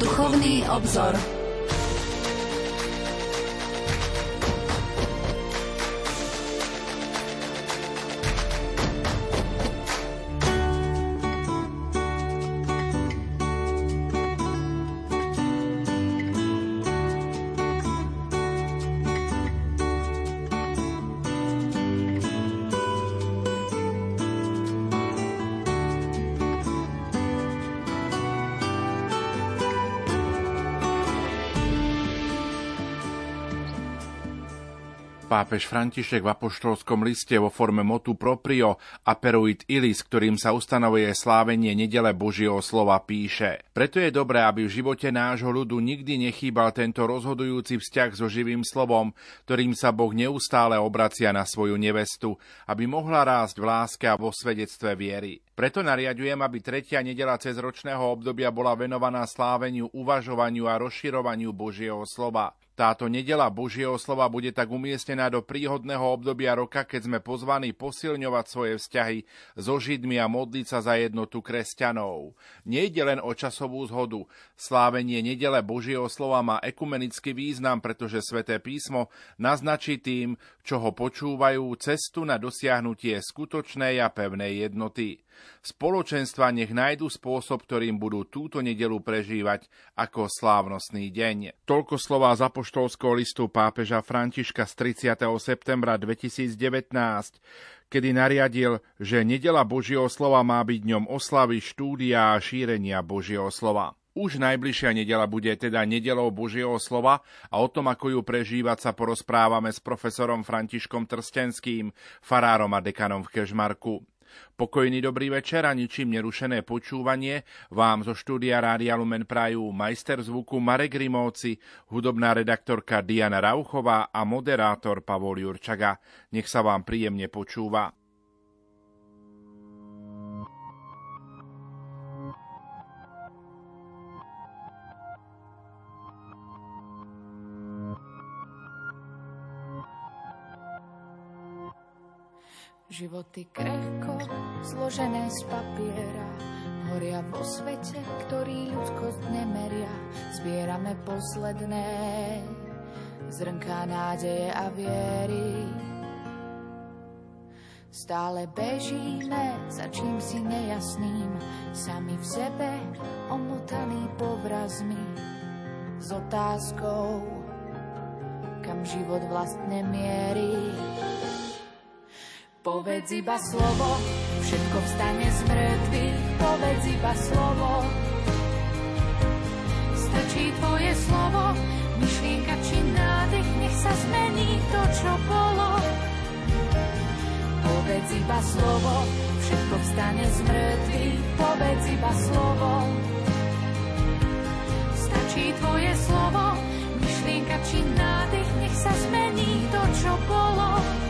Duchovný obzor. Pápež František v apoštolskom liste vo forme motu proprio aperuit ilis, ktorým sa ustanovuje slávenie nedele Božieho slova, píše Preto je dobré, aby v živote nášho ľudu nikdy nechýbal tento rozhodujúci vzťah so živým slovom, ktorým sa Boh neustále obracia na svoju nevestu, aby mohla rásť v láske a vo svedectve viery. Preto nariadujem, aby tretia nedela cez ročného obdobia bola venovaná sláveniu, uvažovaniu a rozširovaniu Božieho slova. Táto nedela Božieho slova bude tak umiestnená do príhodného obdobia roka, keď sme pozvaní posilňovať svoje vzťahy so Židmi a modliť sa za jednotu kresťanov. Nejde len o časovú zhodu. Slávenie nedele Božieho slova má ekumenický význam, pretože sväté písmo naznačí tým, čo ho počúvajú, cestu na dosiahnutie skutočnej a pevnej jednoty. Spoločenstva nech nájdu spôsob, ktorým budú túto nedelu prežívať ako slávnostný deň. Toľko slová z apoštolského listu pápeža Františka z 30. septembra 2019, kedy nariadil, že nedela Božieho slova má byť dňom oslavy, štúdia a šírenia Božieho slova. Už najbližšia nedela bude teda nedelou Božieho slova a o tom, ako ju prežívať, sa porozprávame s profesorom Františkom Trstenským, farárom a dekanom v Kežmarku. Pokojný dobrý večer a ničím nerušené počúvanie vám zo štúdia Rádia Lumen prajú majster zvuku Marek Rimovci, hudobná redaktorka Diana Rauchová a moderátor Pavol Jurčaga. Nech sa vám príjemne počúva. Životy krehko, zložené z papiera, horia vo svete, ktorý ľudskosť nemeria. Zbierame posledné zrnká nádeje a viery. Stále bežíme za čím si nejasným, sami v sebe omotaný povrazmi s otázkou, kam život vlastne mierí. Povedz iba slovo, všetko vstane z mŕtvych, povedz iba slovo. Stačí tvoje slovo, myšlienka či nádych, nech sa zmení to, čo bolo. Povedz iba slovo, všetko vstane z mŕtvych, povedz iba slovo. Stačí tvoje slovo, myšlienka či nádych, nech sa zmení to, čo bolo.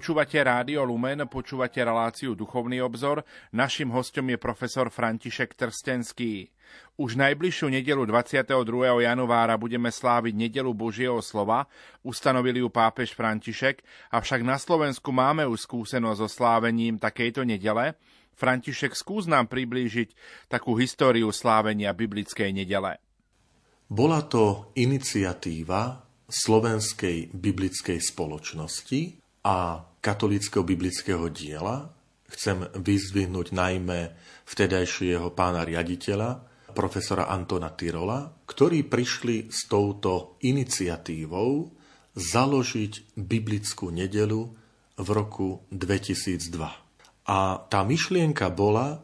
Počúvate Rádio Lumen, počúvate reláciu Duchovný obzor. Našim hostom je profesor František Trstenský. Už najbližšiu nedelu 22. januára budeme sláviť nedelu Božieho slova, ustanovili ju pápež František, avšak na Slovensku máme už skúsenosť so slávením takejto nedele. František, skús nám priblížiť takú históriu slávenia biblickej nedele. Bola to iniciatíva Slovenskej biblickej spoločnosti, a katolického biblického diela. Chcem vyzdvihnúť najmä vtedajšieho pána riaditeľa, profesora Antona Tyrola, ktorí prišli s touto iniciatívou založiť biblickú nedelu v roku 2002. A tá myšlienka bola,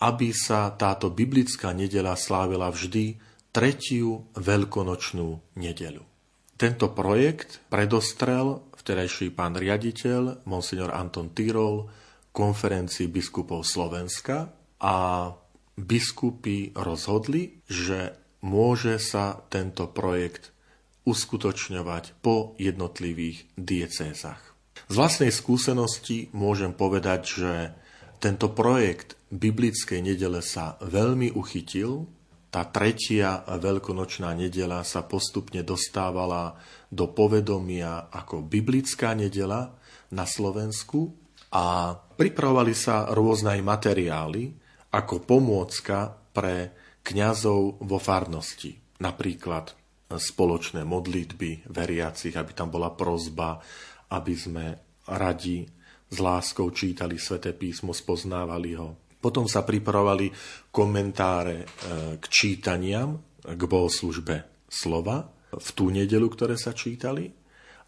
aby sa táto biblická nedela slávila vždy tretiu veľkonočnú nedelu. Tento projekt predostrel vtedajší pán riaditeľ, monsignor Anton Tyrol, konferencii biskupov Slovenska a biskupy rozhodli, že môže sa tento projekt uskutočňovať po jednotlivých diecézach. Z vlastnej skúsenosti môžem povedať, že tento projekt biblickej nedele sa veľmi uchytil tá tretia veľkonočná nedela sa postupne dostávala do povedomia ako biblická nedela na Slovensku a pripravovali sa rôzne materiály ako pomôcka pre kňazov vo farnosti. Napríklad spoločné modlitby veriacich, aby tam bola prozba, aby sme radi s láskou čítali sväté písmo, spoznávali ho potom sa pripravovali komentáre e, k čítaniam, k bohoslužbe slova v tú nedelu, ktoré sa čítali,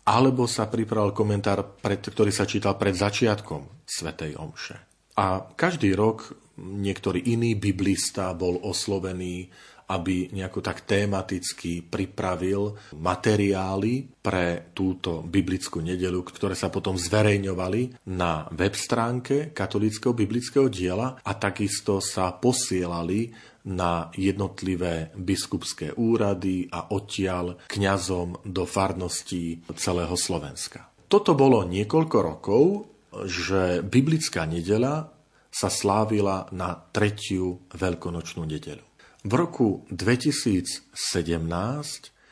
alebo sa pripravoval komentár, pred, ktorý sa čítal pred začiatkom Svetej Omše. A každý rok niektorý iný biblista bol oslovený aby nejako tak tematicky pripravil materiály pre túto biblickú nedelu, ktoré sa potom zverejňovali na web stránke katolického biblického diela a takisto sa posielali na jednotlivé biskupské úrady a odtiaľ kňazom do farností celého Slovenska. Toto bolo niekoľko rokov, že biblická nedela sa slávila na tretiu veľkonočnú nedeľu. V roku 2017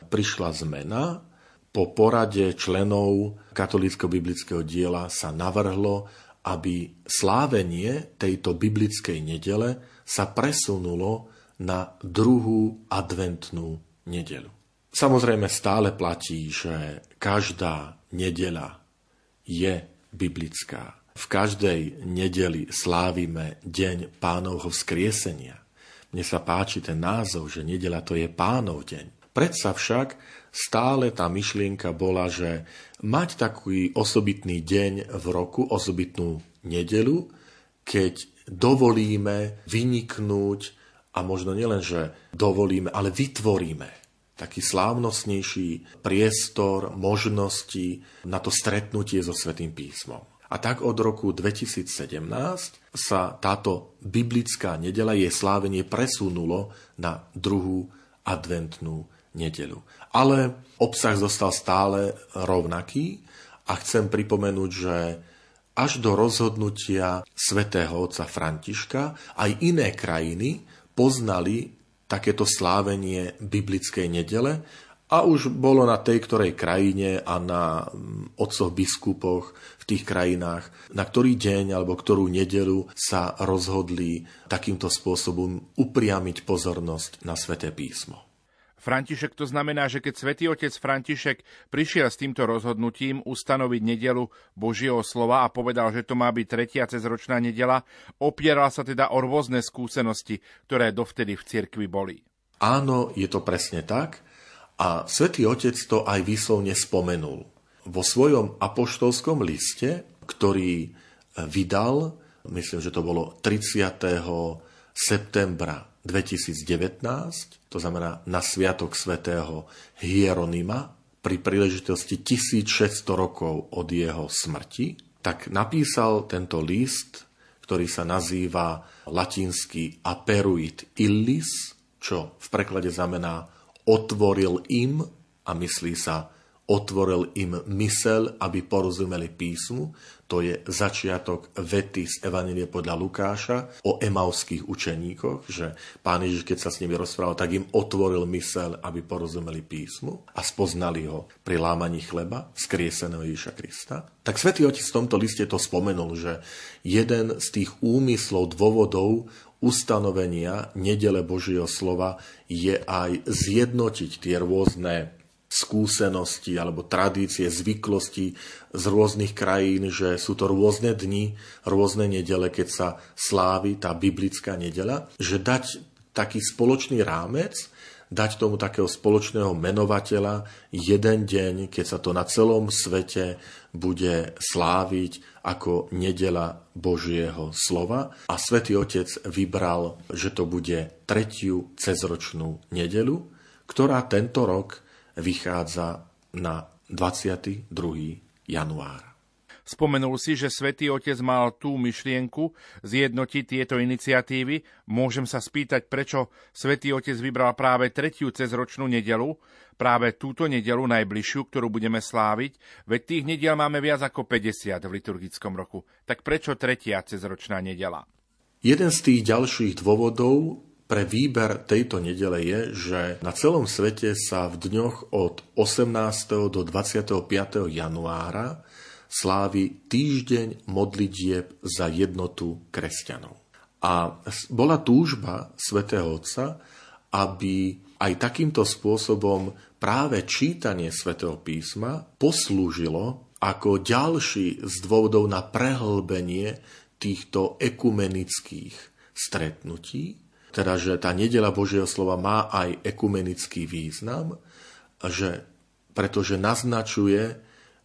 prišla zmena. Po porade členov katolického biblického diela sa navrhlo, aby slávenie tejto biblickej nedele sa presunulo na druhú adventnú nedelu. Samozrejme stále platí, že každá nedela je biblická. V každej nedeli slávime deň pánovho vzkriesenia. Mne sa páči ten názov, že nedela to je pánov deň. Predsa však stále tá myšlienka bola, že mať taký osobitný deň v roku, osobitnú nedelu, keď dovolíme vyniknúť a možno nielen, že dovolíme, ale vytvoríme taký slávnostnejší priestor, možnosti na to stretnutie so Svetým písmom. A tak od roku 2017 sa táto biblická nedela, jej slávenie presunulo na druhú adventnú nedelu. Ale obsah zostal stále rovnaký a chcem pripomenúť, že až do rozhodnutia svätého otca Františka aj iné krajiny poznali takéto slávenie biblickej nedele a už bolo na tej ktorej krajine a na mm, otcoch biskupoch v tých krajinách, na ktorý deň alebo ktorú nedelu sa rozhodli takýmto spôsobom upriamiť pozornosť na sväté písmo. František to znamená, že keď svätý otec František prišiel s týmto rozhodnutím ustanoviť nedelu Božieho slova a povedal, že to má byť tretia cezročná nedela, opieral sa teda o rôzne skúsenosti, ktoré dovtedy v cirkvi boli. Áno, je to presne tak. A svätý Otec to aj výslovne spomenul. Vo svojom apoštolskom liste, ktorý e, vydal, myslím, že to bolo 30. septembra 2019, to znamená na sviatok svätého Hieronima, pri príležitosti 1600 rokov od jeho smrti, tak napísal tento list, ktorý sa nazýva latinsky Aperuit illis, čo v preklade znamená otvoril im a myslí sa otvoril im mysel, aby porozumeli písmu. To je začiatok vety z Evanílie podľa Lukáša o emauských učeníkoch, že pán Ježiš, keď sa s nimi rozprával, tak im otvoril mysel, aby porozumeli písmu a spoznali ho pri lámaní chleba skrieseného Ježiša Krista. Tak svätý Otec v tomto liste to spomenul, že jeden z tých úmyslov, dôvodov ustanovenia nedele Božieho slova je aj zjednotiť tie rôzne skúsenosti alebo tradície, zvyklosti z rôznych krajín, že sú to rôzne dni, rôzne nedele, keď sa slávi tá biblická nedela, že dať taký spoločný rámec, dať tomu takého spoločného menovateľa jeden deň, keď sa to na celom svete bude sláviť ako nedela Božieho slova. A svätý Otec vybral, že to bude tretiu cezročnú nedelu, ktorá tento rok vychádza na 22. január. Spomenul si, že Svetý Otec mal tú myšlienku zjednotiť tieto iniciatívy. Môžem sa spýtať, prečo Svetý Otec vybral práve tretiu cezročnú nedelu, práve túto nedelu najbližšiu, ktorú budeme sláviť, veď tých nediel máme viac ako 50 v liturgickom roku. Tak prečo tretia cezročná nedela? Jeden z tých ďalších dôvodov pre výber tejto nedele je, že na celom svete sa v dňoch od 18. do 25. januára slávi týždeň modlitieb za jednotu kresťanov. A bola túžba svätého Otca, aby aj takýmto spôsobom práve čítanie svätého písma poslúžilo ako ďalší z dôvodov na prehlbenie týchto ekumenických stretnutí teda že tá nedela Božieho slova má aj ekumenický význam, že, pretože naznačuje,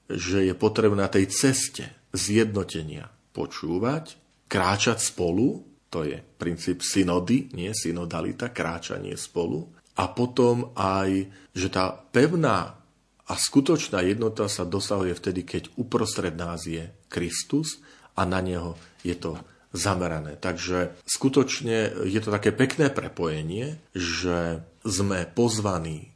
že je potrebné na tej ceste zjednotenia počúvať, kráčať spolu, to je princíp synody, nie synodalita, kráčanie spolu, a potom aj, že tá pevná a skutočná jednota sa dosahuje vtedy, keď uprostred nás je Kristus a na neho je to zamerané. Takže skutočne je to také pekné prepojenie, že sme pozvaní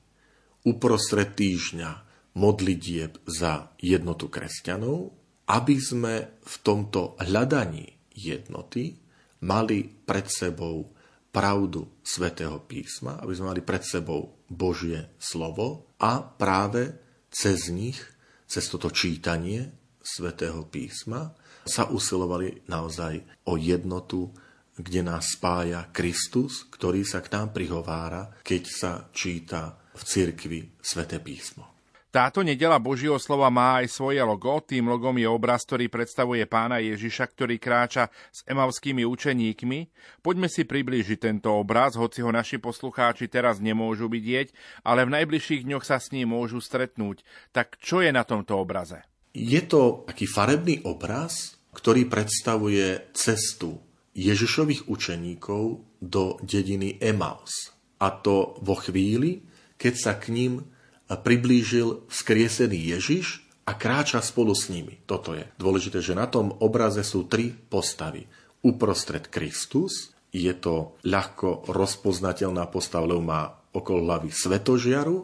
uprostred týždňa modlitieb za jednotu kresťanov, aby sme v tomto hľadaní jednoty mali pred sebou pravdu svätého písma, aby sme mali pred sebou Božie slovo a práve cez nich, cez toto čítanie svätého písma, sa usilovali naozaj o jednotu, kde nás spája Kristus, ktorý sa k nám prihovára, keď sa číta v cirkvi Svete písmo. Táto nedela Božieho slova má aj svoje logo. Tým logom je obraz, ktorý predstavuje pána Ježiša, ktorý kráča s emavskými učeníkmi. Poďme si priblížiť tento obraz, hoci ho naši poslucháči teraz nemôžu vidieť, ale v najbližších dňoch sa s ním môžu stretnúť. Tak čo je na tomto obraze? Je to taký farebný obraz, ktorý predstavuje cestu Ježišových učeníkov do dediny Emaus. A to vo chvíli, keď sa k ním priblížil vzkriesený Ježiš a kráča spolu s nimi. Toto je dôležité, že na tom obraze sú tri postavy. Uprostred Kristus, je to ľahko rozpoznateľná postava, lebo má okolo hlavy svetožiaru,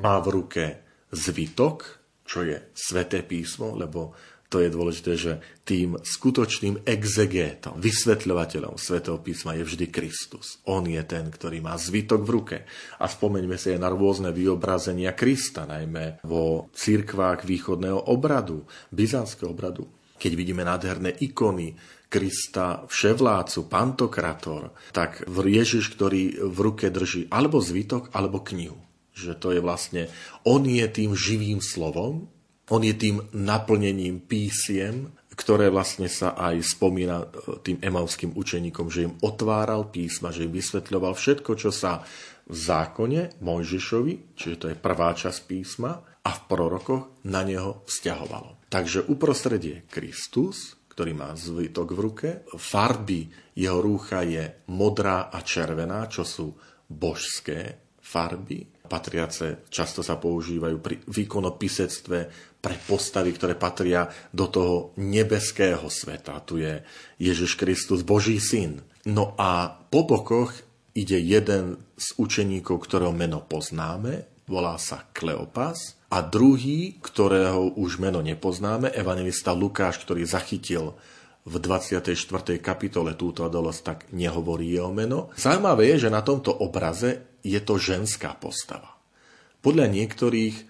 má v ruke zvitok, čo je sveté písmo, lebo to je dôležité, že tým skutočným exegétom, vysvetľovateľom svätého písma je vždy Kristus. On je ten, ktorý má zvytok v ruke. A spomeňme si aj na rôzne vyobrazenia Krista, najmä vo církvách východného obradu, byzantského obradu. Keď vidíme nádherné ikony Krista vševlácu, pantokrator, tak Ježiš, ktorý v ruke drží alebo zvitok, alebo knihu. Že to je vlastne, on je tým živým slovom, on je tým naplnením písiem, ktoré vlastne sa aj spomína e, tým emavským učeníkom, že im otváral písma, že im vysvetľoval všetko, čo sa v zákone Mojžišovi, čiže to je prvá časť písma, a v prorokoch na neho vzťahovalo. Takže uprostred je Kristus, ktorý má zvitok v ruke. Farby jeho rúcha je modrá a červená, čo sú božské farby patriace často sa používajú pri výkonopisectve pre postavy, ktoré patria do toho nebeského sveta. Tu je Ježiš Kristus, Boží syn. No a po bokoch ide jeden z učeníkov, ktorého meno poznáme, volá sa Kleopas A druhý, ktorého už meno nepoznáme, evangelista Lukáš, ktorý zachytil v 24. kapitole túto udalosť, tak nehovorí jeho meno. Zaujímavé je, že na tomto obraze je to ženská postava. Podľa niektorých e,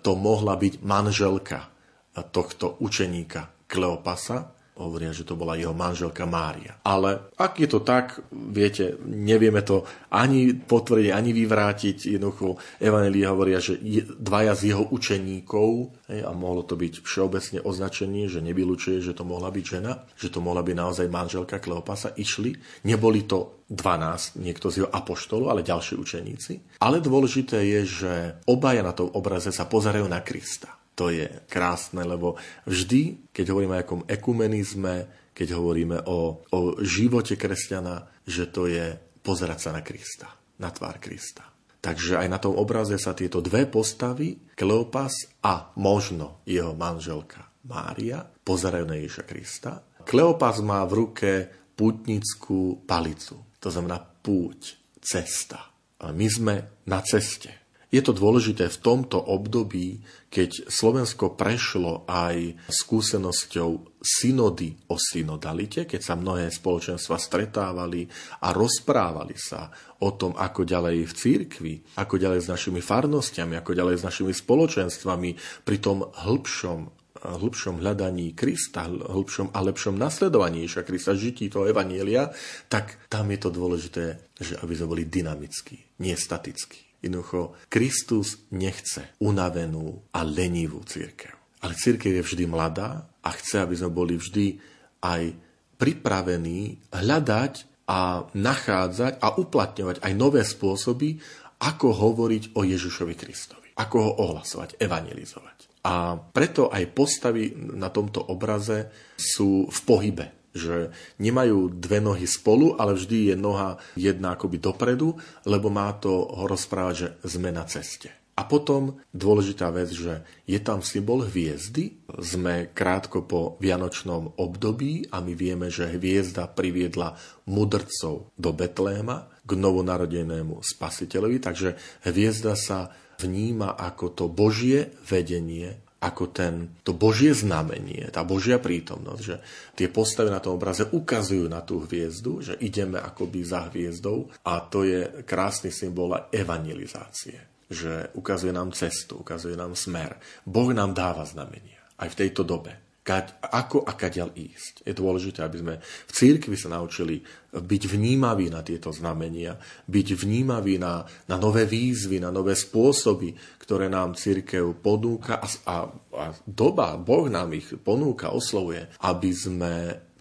to mohla byť manželka tohto učeníka Kleopasa, Hovoria, že to bola jeho manželka Mária. Ale ak je to tak, viete, nevieme to ani potvrdiť, ani vyvrátiť. Jednoducho, Evangelii hovoria, že dvaja z jeho učeníkov, a mohlo to byť všeobecne označenie, že nevylučuje, že to mohla byť žena, že to mohla byť naozaj manželka Kleopasa, išli. Neboli to 12, niekto z jeho apoštolov, ale ďalší učeníci. Ale dôležité je, že obaja na tom obraze sa pozerajú na Krista. To je krásne, lebo vždy, keď hovoríme o akom ekumenizme, keď hovoríme o, o živote kresťana, že to je pozerať sa na Krista, na tvár Krista. Takže aj na tom obraze sa tieto dve postavy, Kleopas a možno jeho manželka Mária, pozerajú na Ježiša Krista. Kleopas má v ruke putnickú palicu, to znamená púť, cesta. Ale my sme na ceste. Je to dôležité v tomto období, keď Slovensko prešlo aj skúsenosťou synody o synodalite, keď sa mnohé spoločenstva stretávali a rozprávali sa o tom, ako ďalej v církvi, ako ďalej s našimi farnostiami, ako ďalej s našimi spoločenstvami pri tom hĺbšom hĺbšom hľadaní Krista, hĺbšom a lepšom nasledovaní Ježa Krista, žití toho Evanielia, tak tam je to dôležité, že aby sme boli dynamickí, nie statickí. Jednoducho, Kristus nechce unavenú a lenivú církev. Ale církev je vždy mladá a chce, aby sme boli vždy aj pripravení hľadať a nachádzať a uplatňovať aj nové spôsoby, ako hovoriť o Ježišovi Kristovi. Ako ho ohlasovať, evangelizovať. A preto aj postavy na tomto obraze sú v pohybe že nemajú dve nohy spolu, ale vždy je noha jedna akoby dopredu, lebo má to ho rozprávať, že sme na ceste. A potom dôležitá vec, že je tam symbol hviezdy. Sme krátko po vianočnom období a my vieme, že hviezda priviedla mudrcov do Betléma k novonarodenému spasiteľovi, takže hviezda sa vníma ako to Božie vedenie ako ten, to Božie znamenie, tá Božia prítomnosť, že tie postavy na tom obraze ukazujú na tú hviezdu, že ideme akoby za hviezdou a to je krásny symbol evangelizácie, že ukazuje nám cestu, ukazuje nám smer. Boh nám dáva znamenia aj v tejto dobe ako a kaďal ísť. Je dôležité, aby sme v církvi sa naučili byť vnímaví na tieto znamenia, byť vnímaví na, na nové výzvy, na nové spôsoby, ktoré nám církev ponúka a, a, a doba, Boh nám ich ponúka, oslovuje, aby sme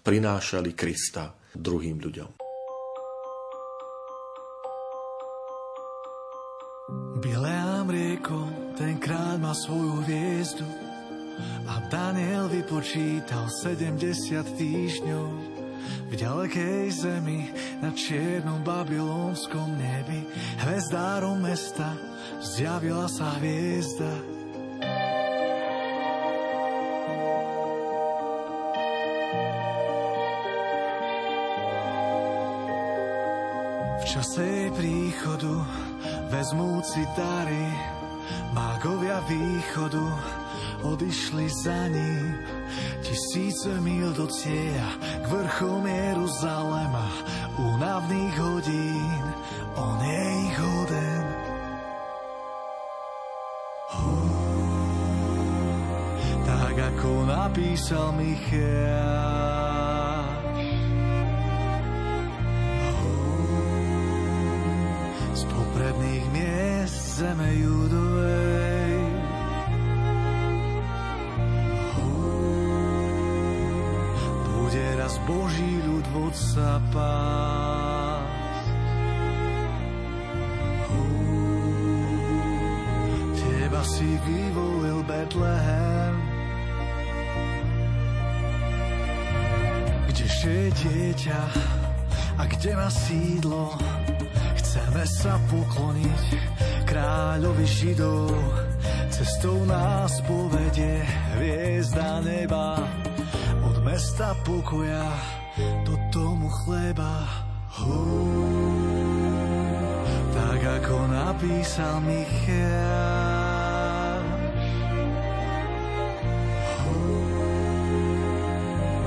prinášali Krista druhým ľuďom. Bileám rieko, tenkrát má svoju hviezdu, a Daniel vypočítal 70 týždňov v ďalekej zemi na čiernom babylonskom nebi hvezdárom mesta zjavila sa hviezda. Čase jej príchodu vezmúci dary mágovia východu odišli za ním. Tisíce mil do cieľa k vrchom Jeruzalema, únavných hodín, on je ich hoden. Tak ako napísal Micháš. Z popredných miest zeme Judovej Boží ľud vodca pás. Teba si vyvolil Betlehem, kdeže je dieťa a kde má sídlo. Chceme sa pokloniť kráľovi Židov, cestou nás povedie hviezda neba mesta pokoja, do tomu chleba. Hú, tak ako napísal Michiel. Hú,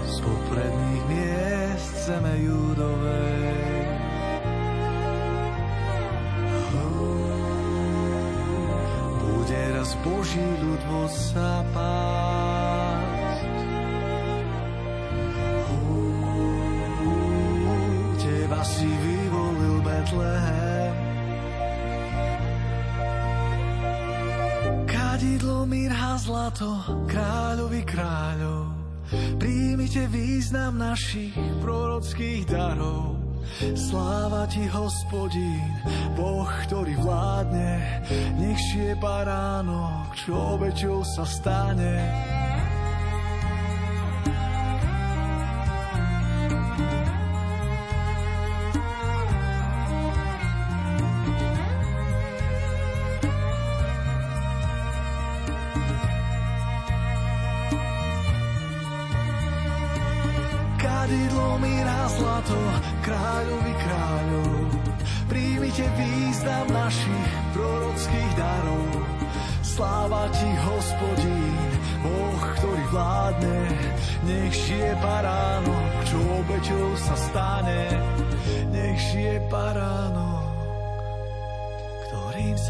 z popredných miest zeme judovej. Hú, bude raz Boží ľud vo zapále. Si vyvolil Betlehem, Kadidlo, mirha, zlato, kráľovi kráľov, príjmite význam našich prorockých darov. Sláva ti, hospodín, Boh, ktorý vládne, nech je baránok, čo obeťou sa stane.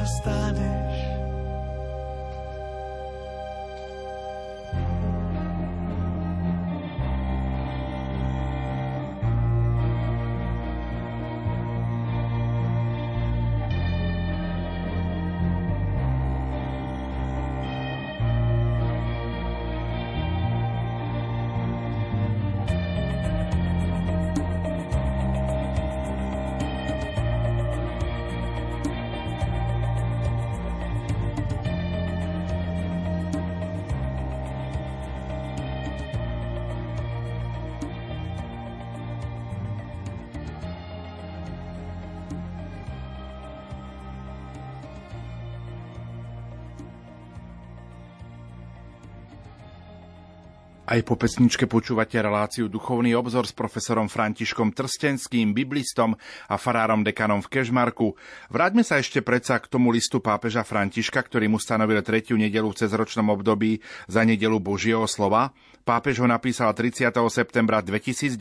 stare Aj po pesničke počúvate reláciu Duchovný obzor s profesorom Františkom Trstenským, biblistom a farárom dekanom v Kežmarku. Vráťme sa ešte predsa k tomu listu pápeža Františka, ktorý mu stanovil tretiu nedelu v cezročnom období za nedelu Božieho slova. Pápež ho napísal 30. septembra 2019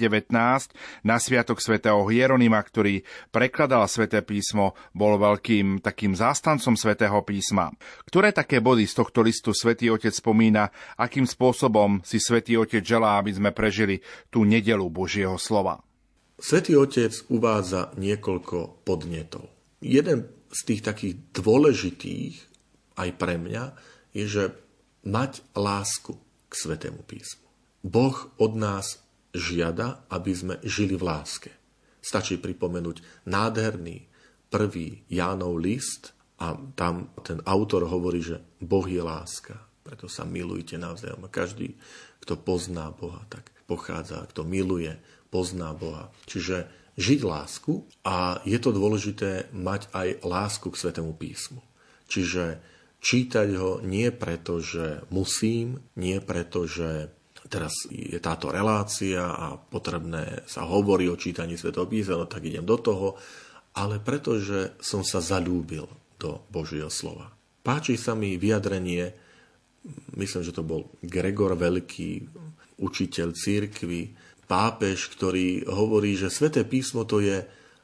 na sviatok svätého Hieronima, ktorý prekladal sväté písmo, bol veľkým takým zástancom svätého písma. Ktoré také body z tohto listu svätý Otec spomína, akým spôsobom si svätý Otec želá, aby sme prežili tú nedelu Božieho slova? Svetý Otec uvádza niekoľko podnetov. Jeden z tých takých dôležitých aj pre mňa je, že mať lásku k Svetému písmu. Boh od nás žiada, aby sme žili v láske. Stačí pripomenúť nádherný prvý Jánov list a tam ten autor hovorí, že Boh je láska. Preto sa milujte navzájom. Každý, kto pozná Boha, tak pochádza, kto miluje, pozná Boha. Čiže žiť lásku a je to dôležité mať aj lásku k Svetému písmu. Čiže čítať ho nie preto, že musím, nie preto, že teraz je táto relácia a potrebné sa hovorí o čítaní Svetého písma, no tak idem do toho, ale preto, že som sa zalúbil do Božieho slova. Páči sa mi vyjadrenie, myslím, že to bol Gregor Veľký, učiteľ církvy, pápež, ktorý hovorí, že Sveté písmo to je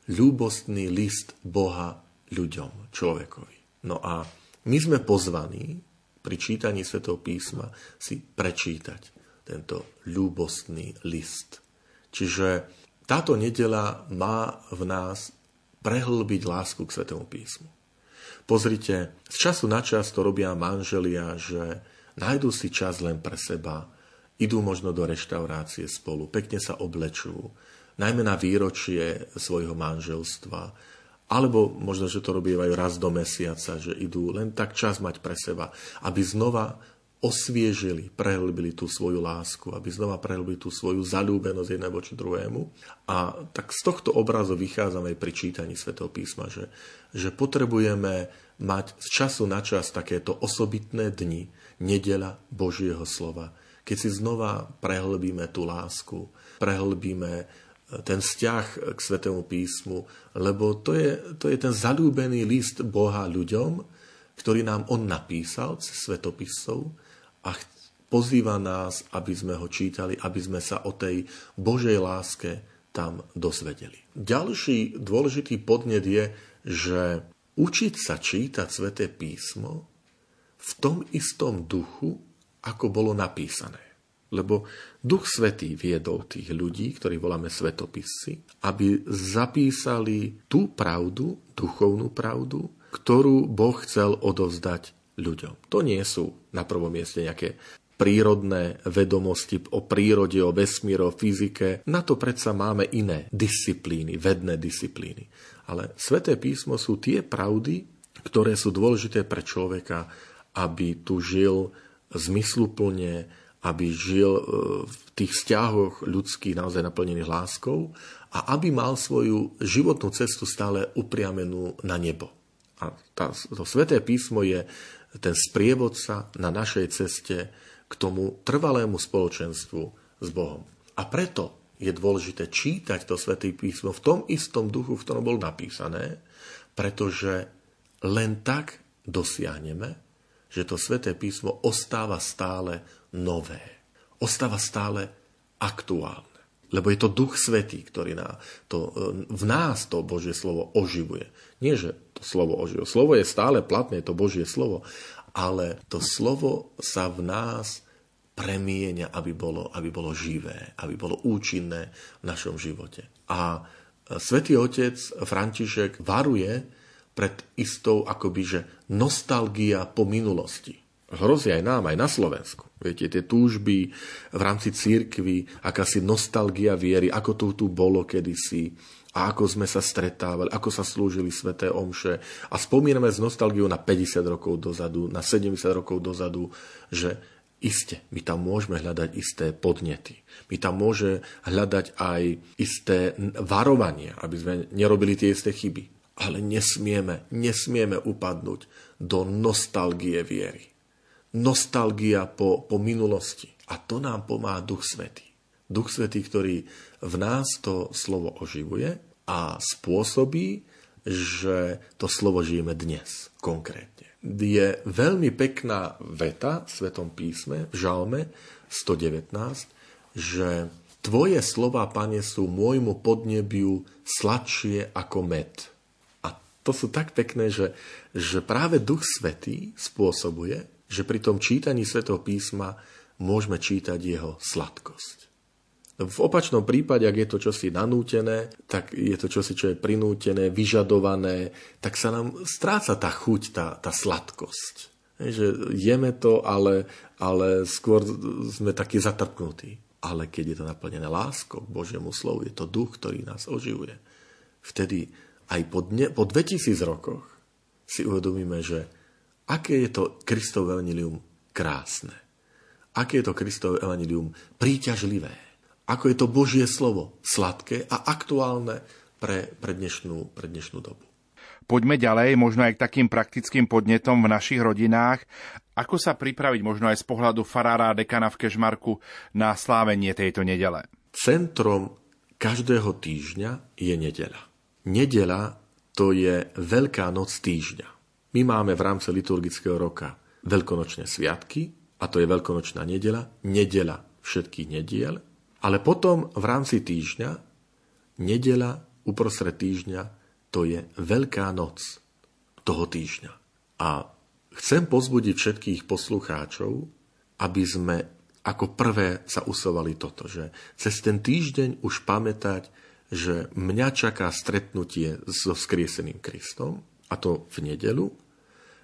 ľúbostný list Boha ľuďom, človekovi. No a my sme pozvaní pri čítaní Svetého písma si prečítať tento ľúbostný list. Čiže táto nedela má v nás prehlbiť lásku k Svetému písmu. Pozrite, z času na čas to robia manželia, že nájdú si čas len pre seba, idú možno do reštaurácie spolu, pekne sa oblečú, najmä na výročie svojho manželstva, alebo možno, že to robievajú raz do mesiaca, že idú len tak čas mať pre seba, aby znova osviežili, prehlbili tú svoju lásku, aby znova prehlbili tú svoju zalúbenosť jedného voči druhému. A tak z tohto obrazu vychádzame aj pri čítaní Svetého písma, že, že potrebujeme mať z času na čas takéto osobitné dni, nedela Božieho slova, keď si znova prehlbíme tú lásku, prehlbíme ten vzťah k Svetému písmu, lebo to je, to je ten zalúbený list Boha ľuďom, ktorý nám On napísal cez svetopisov a pozýva nás, aby sme ho čítali, aby sme sa o tej Božej láske tam dosvedeli. Ďalší dôležitý podnet je, že učiť sa čítať Sveté písmo v tom istom duchu, ako bolo napísané. Lebo Duch Svetý viedol tých ľudí, ktorí voláme svetopisci, aby zapísali tú pravdu, duchovnú pravdu, ktorú Boh chcel odovzdať ľuďom. To nie sú na prvom mieste nejaké prírodné vedomosti o prírode, o vesmíre, o fyzike. Na to predsa máme iné disciplíny, vedné disciplíny. Ale sveté písmo sú tie pravdy, ktoré sú dôležité pre človeka, aby tu žil zmysluplne, aby žil e, v tých vzťahoch ľudských naozaj naplnených láskou a aby mal svoju životnú cestu stále upriamenú na nebo. A tá, to sveté písmo je ten sprievodca na našej ceste k tomu trvalému spoločenstvu s Bohom. A preto je dôležité čítať to Svetý písmo v tom istom duchu, v ktorom bol napísané, pretože len tak dosiahneme, že to Sveté písmo ostáva stále nové. Ostáva stále aktuálne. Lebo je to Duch Svetý, ktorý na to, v nás to Božie slovo oživuje. Nie, že to slovo oživuje. Slovo je stále platné, to Božie slovo, ale to slovo sa v nás premienia, aby bolo, aby bolo živé, aby bolo účinné v našom živote. A svätý otec František varuje pred istou akoby, že nostalgia po minulosti. Hrozí aj nám, aj na Slovensku. Viete, tie túžby v rámci církvy, akási nostalgia viery, ako to tu bolo kedysi, a ako sme sa stretávali, ako sa slúžili sveté omše. A spomíname s nostalgiou na 50 rokov dozadu, na 70 rokov dozadu, že iste, my tam môžeme hľadať isté podnety. My tam môže hľadať aj isté varovania, aby sme nerobili tie isté chyby. Ale nesmieme, nesmieme upadnúť do nostalgie viery. Nostalgia po, po minulosti. A to nám pomáha Duch Svetý. Duch Svetý, ktorý v nás to slovo oživuje a spôsobí, že to slovo žijeme dnes konkrétne. Je veľmi pekná veta v Svetom písme v Žalme 119, že Tvoje slova, Pane, sú môjmu podnebiu sladšie ako med. A to sú tak pekné, že, že práve Duch Svetý spôsobuje, že pri tom čítaní Svetého písma môžeme čítať jeho sladkosť. V opačnom prípade, ak je to čosi nanútené, tak je to čosi, čo je prinútené, vyžadované, tak sa nám stráca tá chuť, tá, tá sladkosť. Že jeme to, ale, ale skôr sme takí zatrpnutí. Ale keď je to naplnené láskou k Božiemu slovu, je to duch, ktorý nás oživuje. Vtedy aj po, dne, po 2000 rokoch si uvedomíme, že aké je to Kristovo evanilium krásne. Aké je to Kristovo evanilium príťažlivé ako je to Božie slovo, sladké a aktuálne pre, pre, dnešnú, pre dnešnú dobu. Poďme ďalej, možno aj k takým praktickým podnetom v našich rodinách. Ako sa pripraviť možno aj z pohľadu farára a dekana v Kežmarku na slávenie tejto nedele? Centrom každého týždňa je nedela. Nedela to je Veľká noc týždňa. My máme v rámci liturgického roka veľkonočné sviatky, a to je veľkonočná nedela, nedela všetkých nediel ale potom v rámci týždňa, nedela uprostred týždňa, to je Veľká noc toho týždňa. A chcem pozbudiť všetkých poslucháčov, aby sme ako prvé sa usovali toto, že cez ten týždeň už pamätať, že mňa čaká stretnutie so skrieseným Kristom, a to v nedelu,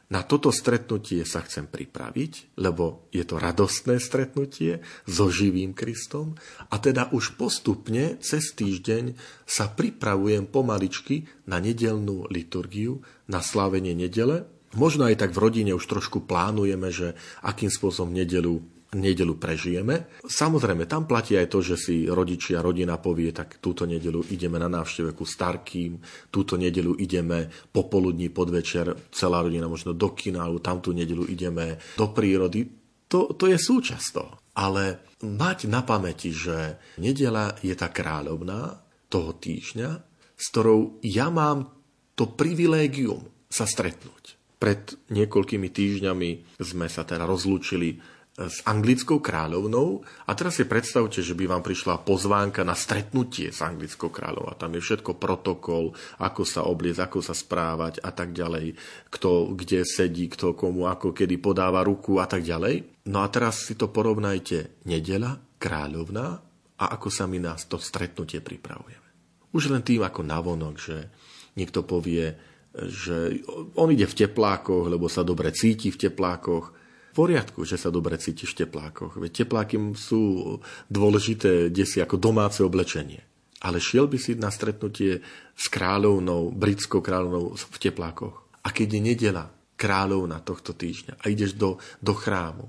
na toto stretnutie sa chcem pripraviť, lebo je to radostné stretnutie so živým Kristom a teda už postupne cez týždeň sa pripravujem pomaličky na nedelnú liturgiu, na slávenie nedele. Možno aj tak v rodine už trošku plánujeme, že akým spôsobom nedelu nedelu prežijeme. Samozrejme, tam platí aj to, že si rodičia, rodina povie, tak túto nedelu ideme na návštevu ku starkým, túto nedelu ideme popoludní, podvečer, celá rodina možno do kina, alebo tamtú nedelu ideme do prírody. To, to je súčasť toho. Ale mať na pamäti, že nedela je tá kráľovná toho týždňa, s ktorou ja mám to privilégium sa stretnúť. Pred niekoľkými týždňami sme sa teda rozlúčili s anglickou kráľovnou a teraz si predstavte, že by vám prišla pozvánka na stretnutie s anglickou kráľovnou. A tam je všetko protokol, ako sa obliecť, ako sa správať a tak ďalej, kto kde sedí, kto komu, ako kedy podáva ruku a tak ďalej. No a teraz si to porovnajte nedela, kráľovná a ako sa my nás to stretnutie pripravujeme. Už len tým ako navonok, že niekto povie, že on ide v teplákoch, lebo sa dobre cíti v teplákoch, poriadku, že sa dobre cítiš v teplákoch. Veď tepláky sú dôležité desi ako domáce oblečenie. Ale šiel by si na stretnutie s kráľovnou, britskou kráľovnou v teplákoch. A keď je nedela, kráľovna tohto týždňa a ideš do, do chrámu,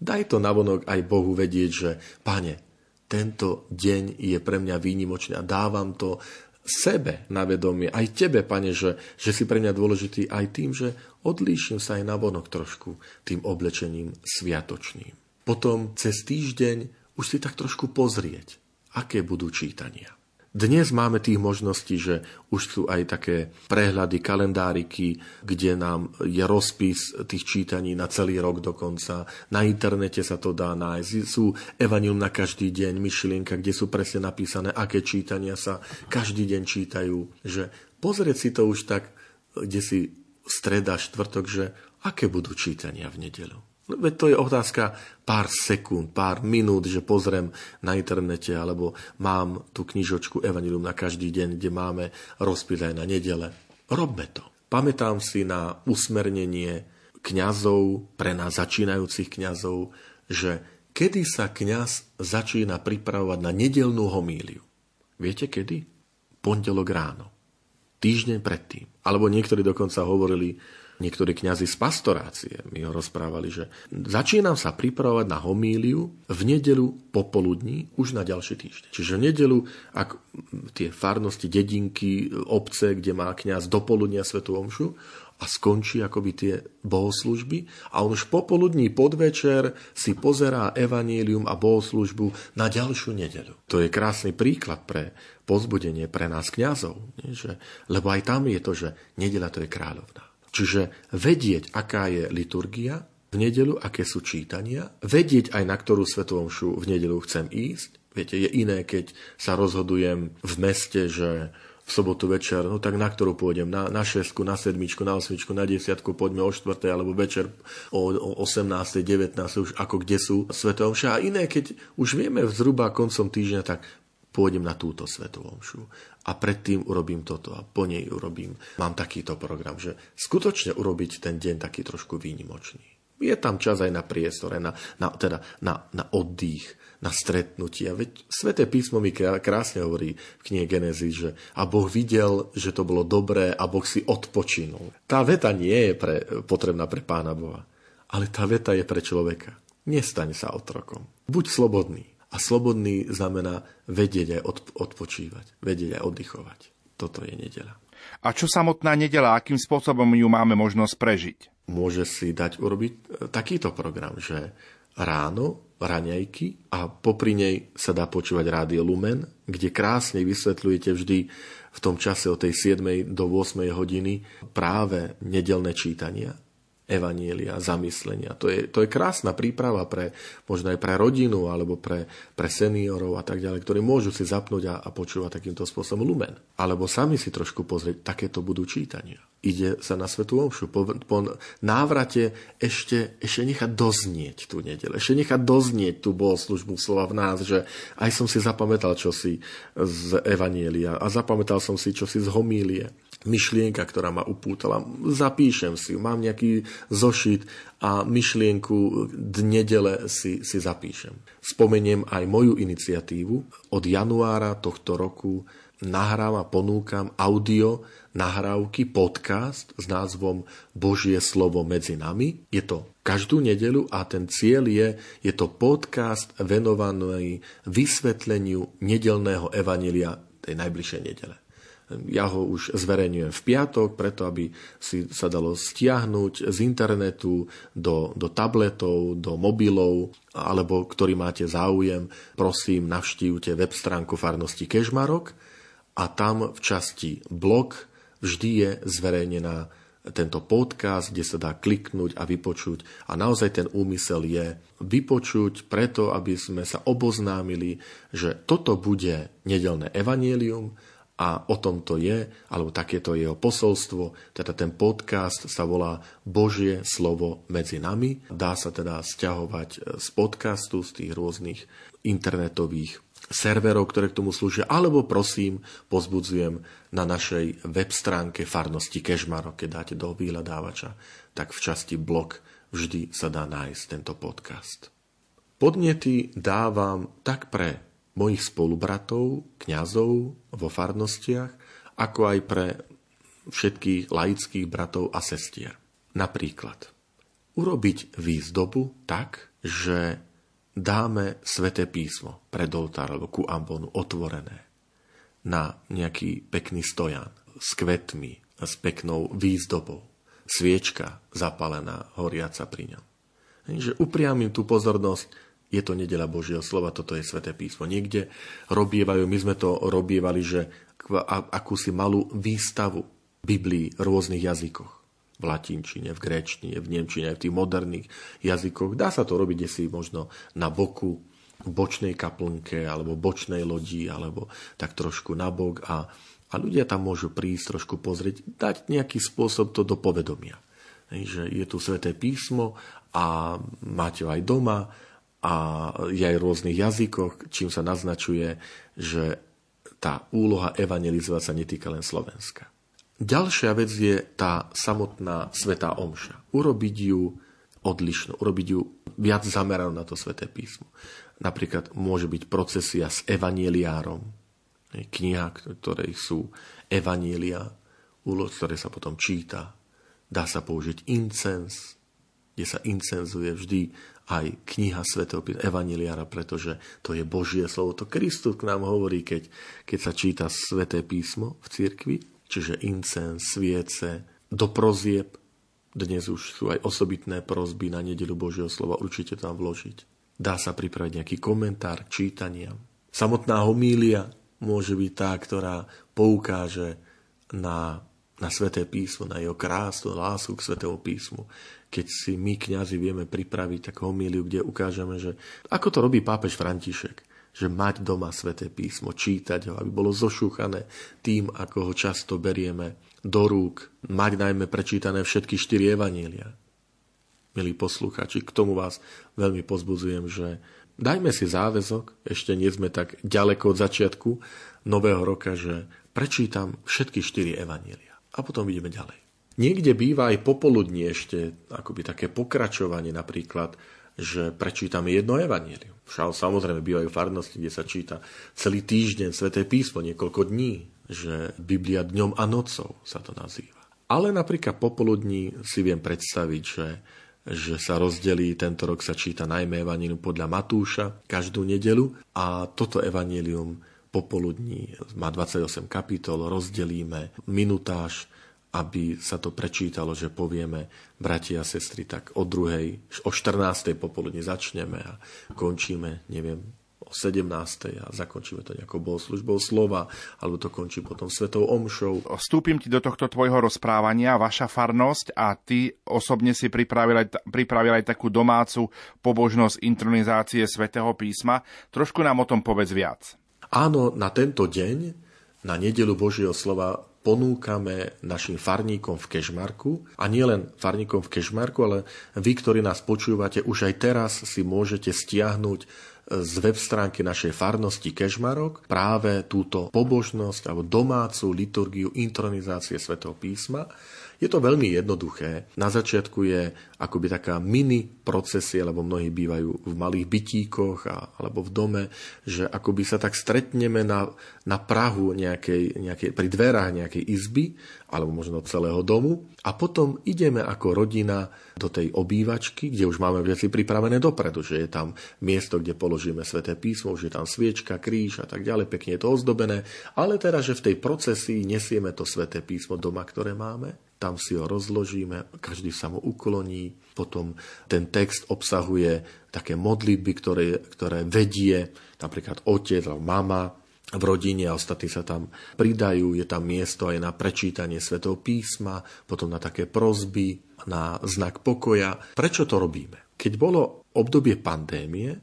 daj to navonok aj Bohu vedieť, že pane, tento deň je pre mňa výnimočný a dávam to sebe na vedomie, aj tebe, pane, že, že si pre mňa dôležitý aj tým, že odlíšim sa aj na vonok trošku tým oblečením sviatočným. Potom cez týždeň už si tak trošku pozrieť, aké budú čítania. Dnes máme tých možností, že už sú aj také prehľady, kalendáriky, kde nám je rozpis tých čítaní na celý rok dokonca. Na internete sa to dá nájsť. Sú evanium na každý deň, myšlienka, kde sú presne napísané, aké čítania sa každý deň čítajú. Že pozrieť si to už tak, kde si streda, štvrtok, že aké budú čítania v nedelu. Veď to je otázka pár sekúnd, pár minút, že pozriem na internete, alebo mám tú knižočku Evangelium na každý deň, kde máme rozpis aj na nedele. Robme to. Pamätám si na usmernenie kňazov, pre nás začínajúcich kňazov, že kedy sa kňaz začína pripravovať na nedelnú homíliu. Viete kedy? Pondelok ráno. Týždeň predtým. Alebo niektorí dokonca hovorili, niektorí kňazi z pastorácie mi ho rozprávali, že začínam sa pripravovať na homíliu v nedelu popoludní už na ďalší týždeň. Čiže v nedelu, ak tie farnosti, dedinky, obce, kde má kňaz do poludnia svetu omšu, a skončí akoby tie bohoslužby a on už popoludní podvečer si pozerá evanílium a bohoslužbu na ďalšiu nedeľu. To je krásny príklad pre pozbudenie pre nás kňazov? Že, lebo aj tam je to, že nedela to je kráľovná. Čiže vedieť, aká je liturgia v nedelu, aké sú čítania, vedieť aj na ktorú svetovomšu v nedelu chcem ísť. Viete, je iné, keď sa rozhodujem v meste, že v sobotu večer, no tak na ktorú pôjdem? Na, na šestku, na sedmičku, na osmičku, na desiatku, poďme o štvrtej, alebo večer o, o 18. 19. už ako kde sú svetovomša. A iné, keď už vieme zhruba koncom týždňa, tak pôjdem na túto svetovomšu a predtým urobím toto a po nej urobím. Mám takýto program, že skutočne urobiť ten deň taký trošku výnimočný. Je tam čas aj na priestore, na, na, teda na, na oddych, na stretnutia. Veď Sveté písmo mi krásne hovorí v knihe Genesis, že a Boh videl, že to bolo dobré a Boh si odpočinul. Tá veta nie je pre, potrebná pre Pána Boha, ale tá veta je pre človeka. Nestaň sa otrokom. Buď slobodný. A slobodný znamená vedieť aj odpočívať, vedieť aj oddychovať. Toto je nedela. A čo samotná nedela, akým spôsobom ju máme možnosť prežiť? Môže si dať urobiť e, takýto program, že ráno, raňajky a popri nej sa dá počúvať Rádio Lumen, kde krásne vysvetľujete vždy v tom čase od tej 7. do 8. hodiny práve nedelné čítania evanielia, zamyslenia. To je, to je krásna príprava pre, možno aj pre rodinu alebo pre, pre seniorov a tak ďalej, ktorí môžu si zapnúť a, a počúvať takýmto spôsobom lumen. Alebo sami si trošku pozrieť, takéto budú čítania. Ide sa na Svetu Omšu. Po, po návrate ešte, ešte nechať doznieť tú nedelu. Ešte nechať doznieť tú bohoslužbu slova v nás, že aj som si zapamätal čosi z Evanielia a zapamätal som si čosi z homílie myšlienka, ktorá ma upútala. Zapíšem si, mám nejaký zošit a myšlienku nedele si, si zapíšem. Spomeniem aj moju iniciatívu. Od januára tohto roku nahrám a ponúkam audio nahrávky, podcast s názvom Božie slovo medzi nami. Je to každú nedelu a ten cieľ je, je to podcast venovaný vysvetleniu nedelného evanelia tej najbližšej nedele. Ja ho už zverejňujem v piatok, preto aby si sa dalo stiahnuť z internetu do, do tabletov, do mobilov, alebo ktorý máte záujem, prosím, navštívte web stránku farnosti Kežmarok a tam v časti blog vždy je zverejnená tento podcast, kde sa dá kliknúť a vypočuť. A naozaj ten úmysel je vypočuť preto, aby sme sa oboznámili, že toto bude nedelné evanielium a o tom to je, alebo takéto jeho posolstvo. Teda ten podcast sa volá Božie slovo medzi nami. Dá sa teda stiahovať z podcastu, z tých rôznych internetových serverov, ktoré k tomu slúžia, alebo prosím, pozbudzujem na našej web stránke Farnosti Kežmaro, keď dáte do vyhľadávača, tak v časti blog vždy sa dá nájsť tento podcast. Podnety dávam tak pre mojich spolubratov, kňazov vo farnostiach, ako aj pre všetkých laických bratov a sestier. Napríklad urobiť výzdobu tak, že dáme sveté písmo pred oltár alebo ku ambonu otvorené na nejaký pekný stojan s kvetmi s peknou výzdobou. Sviečka zapalená, horiaca pri ňom. Takže upriamím tú pozornosť, je to nedela Božieho slova, toto je sveté písmo. Niekde robievajú, my sme to robievali, že akúsi malú výstavu Biblii v rôznych jazykoch v latinčine, v gréčtine, v nemčine, v tých moderných jazykoch. Dá sa to robiť si možno na boku, v bočnej kaplnke, alebo bočnej lodi, alebo tak trošku na bok a, a ľudia tam môžu prísť, trošku pozrieť, dať nejaký spôsob to do povedomia. Že je tu sveté písmo a máte ho aj doma a je aj v rôznych jazykoch, čím sa naznačuje, že tá úloha evangelizovať sa netýka len Slovenska. Ďalšia vec je tá samotná svetá omša. Urobiť ju odlišnú, urobiť ju viac zameranú na to sveté písmo. Napríklad môže byť procesia s evanieliárom, kniha, ktoré sú evanielia, úloh, ktoré sa potom číta. Dá sa použiť incens, kde sa incenzuje vždy aj kniha svätého Evangeliára, pretože to je Božie slovo. To Kristus k nám hovorí, keď, keď sa číta sväté písmo v cirkvi čiže incens, sviece, do prozieb. Dnes už sú aj osobitné prozby na nedelu Božieho slova, určite tam vložiť. Dá sa pripraviť nejaký komentár čítania. Samotná homília môže byť tá, ktorá poukáže na, na sveté písmo, na jeho krásu, lásku k svetému písmu. Keď si my, kňazi, vieme pripraviť takú homíliu, kde ukážeme, že ako to robí pápež František že mať doma sväté písmo, čítať ho, aby bolo zošúchané tým, ako ho často berieme do rúk, mať najmä prečítané všetky štyri evanília. Milí posluchači, k tomu vás veľmi pozbudzujem, že dajme si záväzok, ešte nie sme tak ďaleko od začiatku nového roka, že prečítam všetky štyri evanília a potom ideme ďalej. Niekde býva aj popoludní ešte akoby také pokračovanie napríklad že prečítame jedno evanílium. Však samozrejme bývajú farnosti, kde sa číta celý týždeň Sveté písmo, niekoľko dní, že Biblia dňom a nocou sa to nazýva. Ale napríklad popoludní si viem predstaviť, že, že sa rozdelí, tento rok sa číta najmä evanílium podľa Matúša každú nedelu a toto evanílium popoludní má 28 kapitol, rozdelíme minutáž aby sa to prečítalo, že povieme, bratia a sestry, tak o druhej, o 14. popoludne začneme a končíme, neviem, o 17. a zakončíme to nejakou bohoslužbou slova, alebo to končí potom svetou omšou. Vstúpim ti do tohto tvojho rozprávania, vaša farnosť a ty osobne si pripravil aj, pripravil aj takú domácu pobožnosť intronizácie svetého písma. Trošku nám o tom povedz viac. Áno, na tento deň, na nedelu Božieho slova, ponúkame našim farníkom v Kešmarku a nielen farníkom v Kešmarku, ale vy, ktorí nás počúvate, už aj teraz si môžete stiahnuť e, z web stránky našej farnosti Kešmarok práve túto pobožnosť alebo domácu liturgiu intronizácie svätého písma je to veľmi jednoduché. Na začiatku je akoby taká mini procesia, lebo mnohí bývajú v malých bytíkoch a, alebo v dome, že akoby sa tak stretneme na, na Prahu nejakej, nejakej, pri dverách nejakej izby alebo možno celého domu a potom ideme ako rodina do tej obývačky, kde už máme veci pripravené dopredu, že je tam miesto, kde položíme sväté písmo, že je tam sviečka, kríž a tak ďalej, pekne je to ozdobené, ale teraz, že v tej procesii nesieme to sväté písmo doma, ktoré máme tam si ho rozložíme, každý sa mu ukloní, potom ten text obsahuje také modlitby, ktoré, ktoré vedie napríklad otec alebo mama, v rodine a ostatní sa tam pridajú. Je tam miesto aj na prečítanie svetého písma, potom na také prozby, na znak pokoja. Prečo to robíme? Keď bolo obdobie pandémie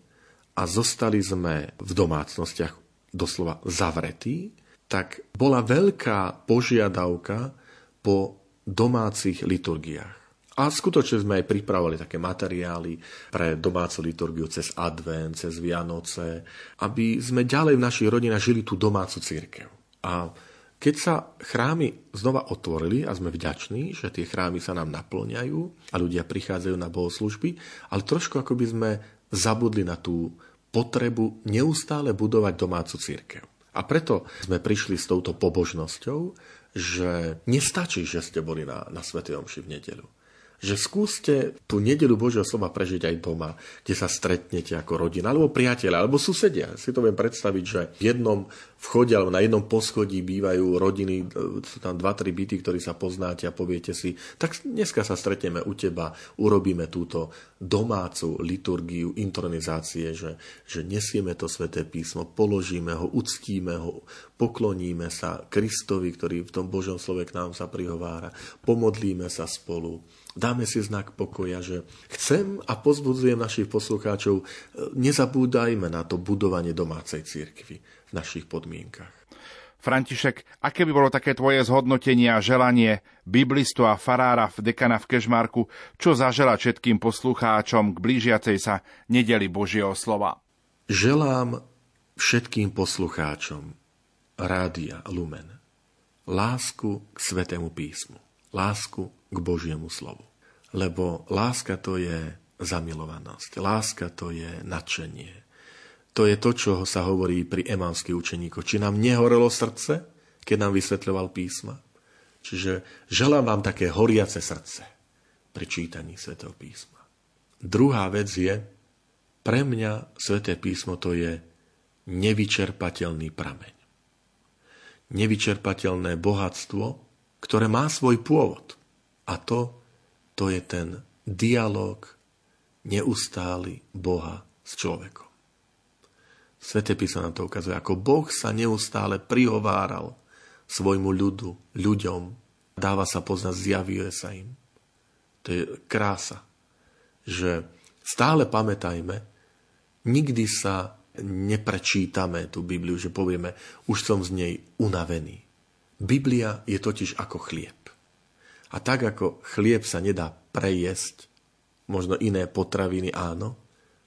a zostali sme v domácnostiach doslova zavretí, tak bola veľká požiadavka po domácich liturgiách. A skutočne sme aj pripravovali také materiály pre domácu liturgiu cez advent, cez Vianoce, aby sme ďalej v našich rodinách žili tú domácu církev. A keď sa chrámy znova otvorili a sme vďační, že tie chrámy sa nám naplňajú a ľudia prichádzajú na bohoslužby, ale trošku ako by sme zabudli na tú potrebu neustále budovať domácu církev. A preto sme prišli s touto pobožnosťou, že nestačí, že ste boli na, na Sv. Omši v nedelu že skúste tú nedelu Božieho slova prežiť aj doma, kde sa stretnete ako rodina, alebo priateľa, alebo susedia. Si to viem predstaviť, že v jednom vchode alebo na jednom poschodí bývajú rodiny, sú tam dva, tri byty, ktorí sa poznáte a poviete si, tak dneska sa stretneme u teba, urobíme túto domácu liturgiu intronizácie, že, že nesieme to sväté písmo, položíme ho, uctíme ho, pokloníme sa Kristovi, ktorý v tom Božom slove k nám sa prihovára, pomodlíme sa spolu Dáme si znak pokoja, že chcem a pozbudzujem našich poslucháčov, e, nezabúdajme na to budovanie domácej cirkvy v našich podmienkach. František, aké by bolo také tvoje zhodnotenie a želanie biblistu a farára v dekana v Kežmarku, čo zaželať všetkým poslucháčom k blížiacej sa nedeli Božieho slova? Želám všetkým poslucháčom Rádia Lumen lásku k Svetému písmu, lásku k Božiemu slovu. Lebo láska to je zamilovanosť, láska to je nadšenie. To je to, čo sa hovorí pri emanských učeníkoch. Či nám nehorelo srdce, keď nám vysvetľoval písma? Čiže želám vám také horiace srdce pri čítaní svätého písma. Druhá vec je, pre mňa sväté písmo to je nevyčerpateľný prameň. Nevyčerpateľné bohatstvo, ktoré má svoj pôvod. A to, to je ten dialog neustály Boha s človekom. Svete písmo nám to ukazuje, ako Boh sa neustále prihováral svojmu ľudu, ľuďom, dáva sa poznať, zjavuje sa im. To je krása, že stále pamätajme, nikdy sa neprečítame tú Bibliu, že povieme, už som z nej unavený. Biblia je totiž ako chlieb. A tak ako chlieb sa nedá prejesť, možno iné potraviny áno,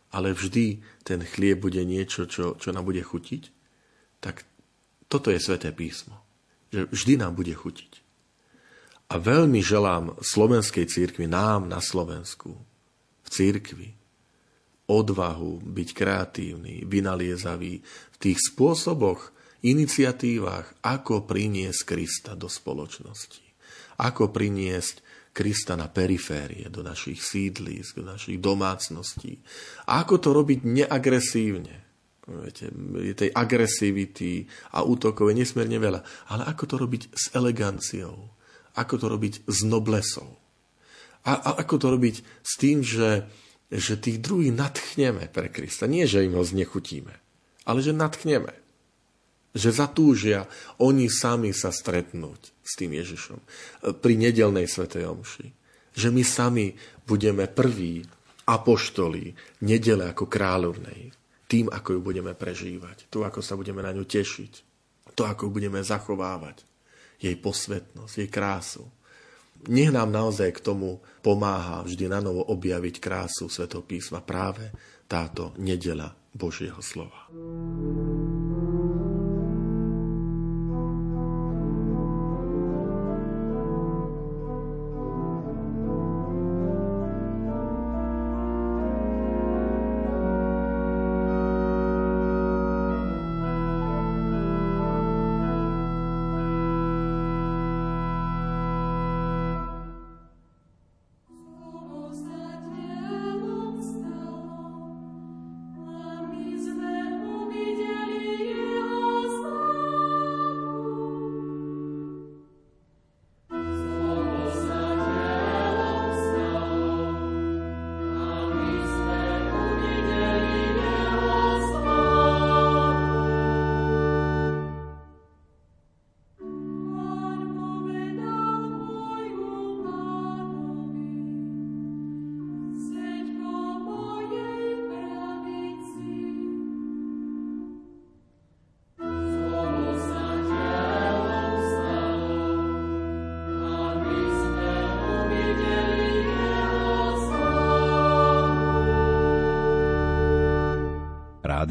ale vždy ten chlieb bude niečo, čo, čo nám bude chutiť, tak toto je sveté písmo. Že vždy nám bude chutiť. A veľmi želám slovenskej církvi, nám na Slovensku, v církvi, odvahu byť kreatívny, vynaliezavý v tých spôsoboch, iniciatívach, ako priniesť Krista do spoločnosti ako priniesť Krista na periférie, do našich sídlisk, do našich domácností. A ako to robiť neagresívne. Viete, tej agresivity a útokov je nesmierne veľa. Ale ako to robiť s eleganciou? Ako to robiť s noblesou? A, a ako to robiť s tým, že, že tých druhých natchneme pre Krista? Nie, že im ho znechutíme, ale že natchneme že zatúžia oni sami sa stretnúť s tým Ježišom pri nedelnej svetej omši. Že my sami budeme prví apoštoli nedele ako kráľovnej. Tým, ako ju budeme prežívať. To, ako sa budeme na ňu tešiť. To, ako budeme zachovávať. Jej posvetnosť, jej krásu. Nech nám naozaj k tomu pomáha vždy na novo objaviť krásu Svetopísma práve táto nedela Božieho slova.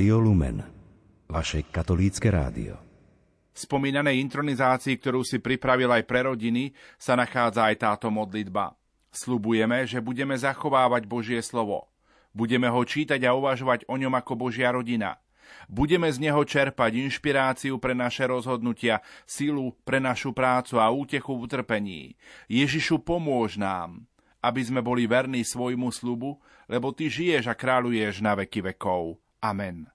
Rádio Lumen, vaše katolícke rádio. V spomínanej intronizácii, ktorú si pripravil aj pre rodiny, sa nachádza aj táto modlitba. Slubujeme, že budeme zachovávať Božie slovo. Budeme ho čítať a uvažovať o ňom ako Božia rodina. Budeme z neho čerpať inšpiráciu pre naše rozhodnutia, silu pre našu prácu a útechu v utrpení. Ježišu, pomôž nám, aby sme boli verní svojmu slubu, lebo Ty žiješ a kráľuješ na veky vekov. Amen.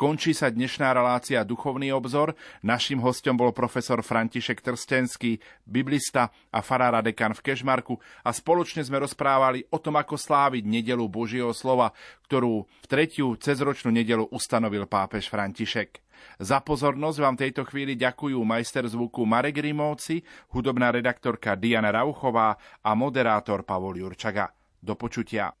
Končí sa dnešná relácia Duchovný obzor. Naším hostom bol profesor František Trstenský, biblista a farára dekan v Kešmarku a spoločne sme rozprávali o tom, ako sláviť nedelu Božieho slova, ktorú v tretiu cezročnú nedelu ustanovil pápež František. Za pozornosť vám tejto chvíli ďakujú majster zvuku Marek Rimovci, hudobná redaktorka Diana Rauchová a moderátor Pavol Jurčaga. Do počutia.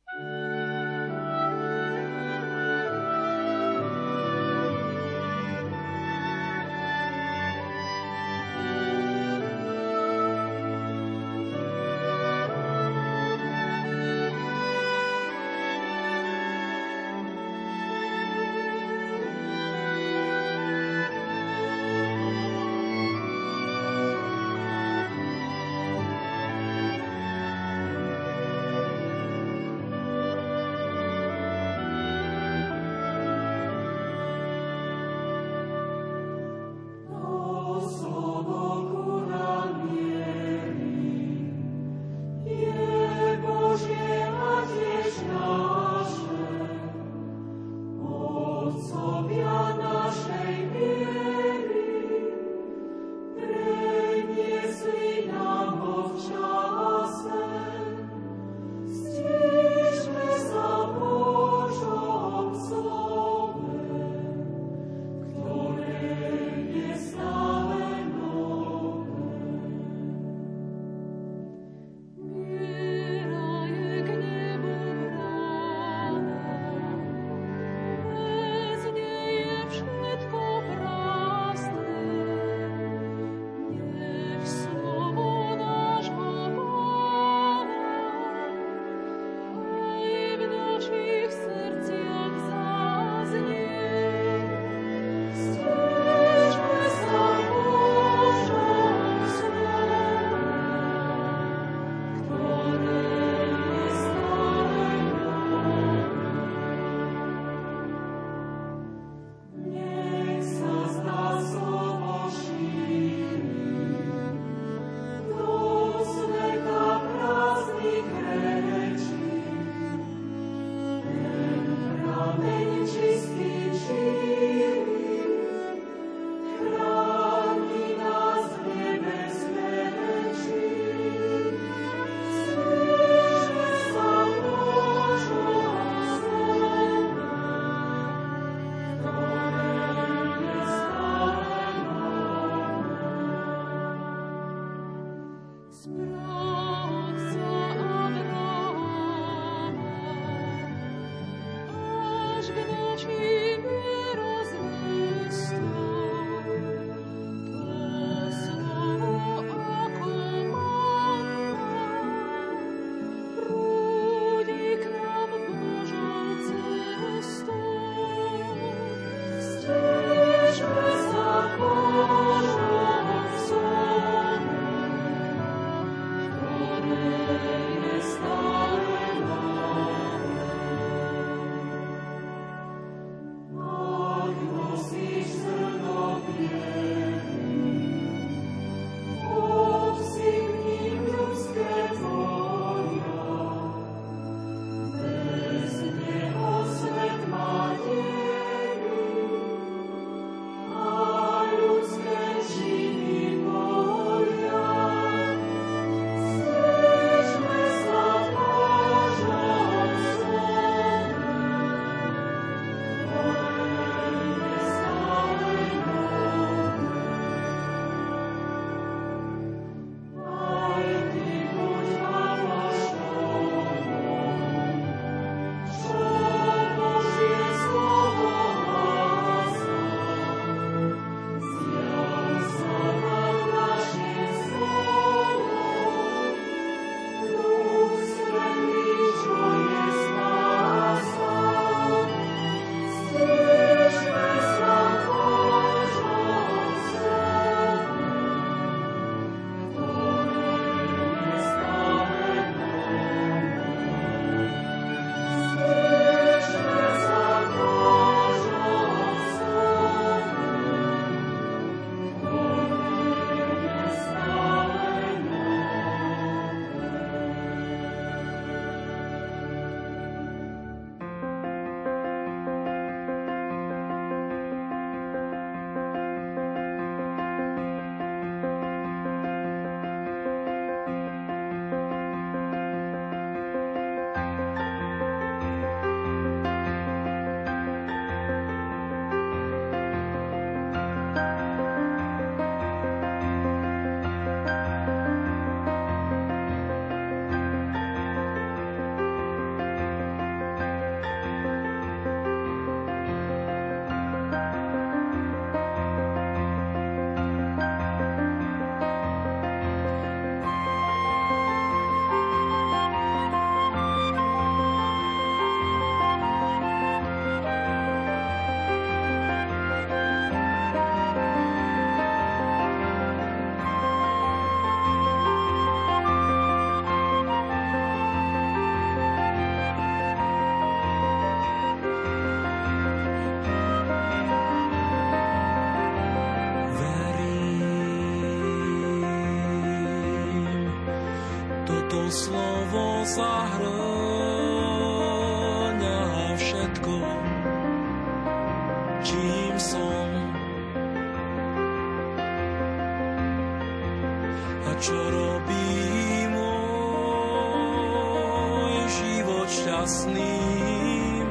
Šťastným?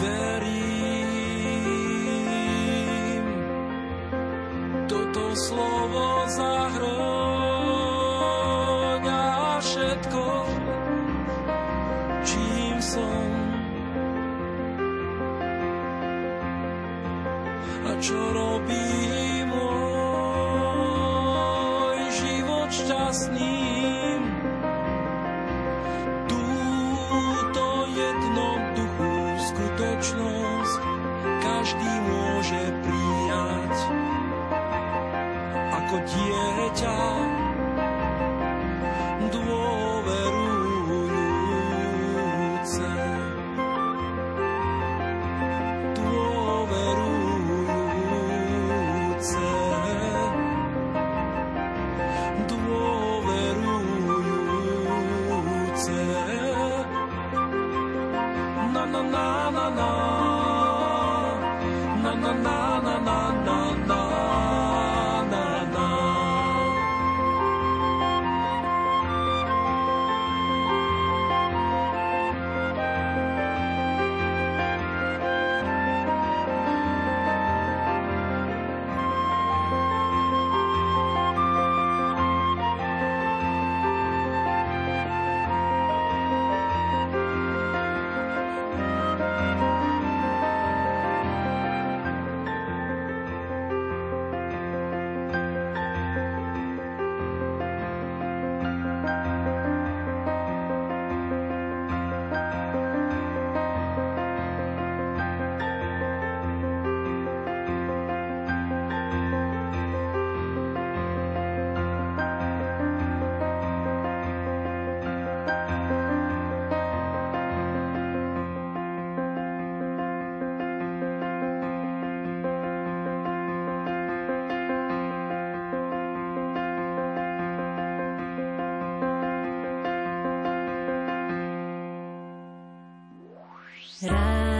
Verím, ako rád.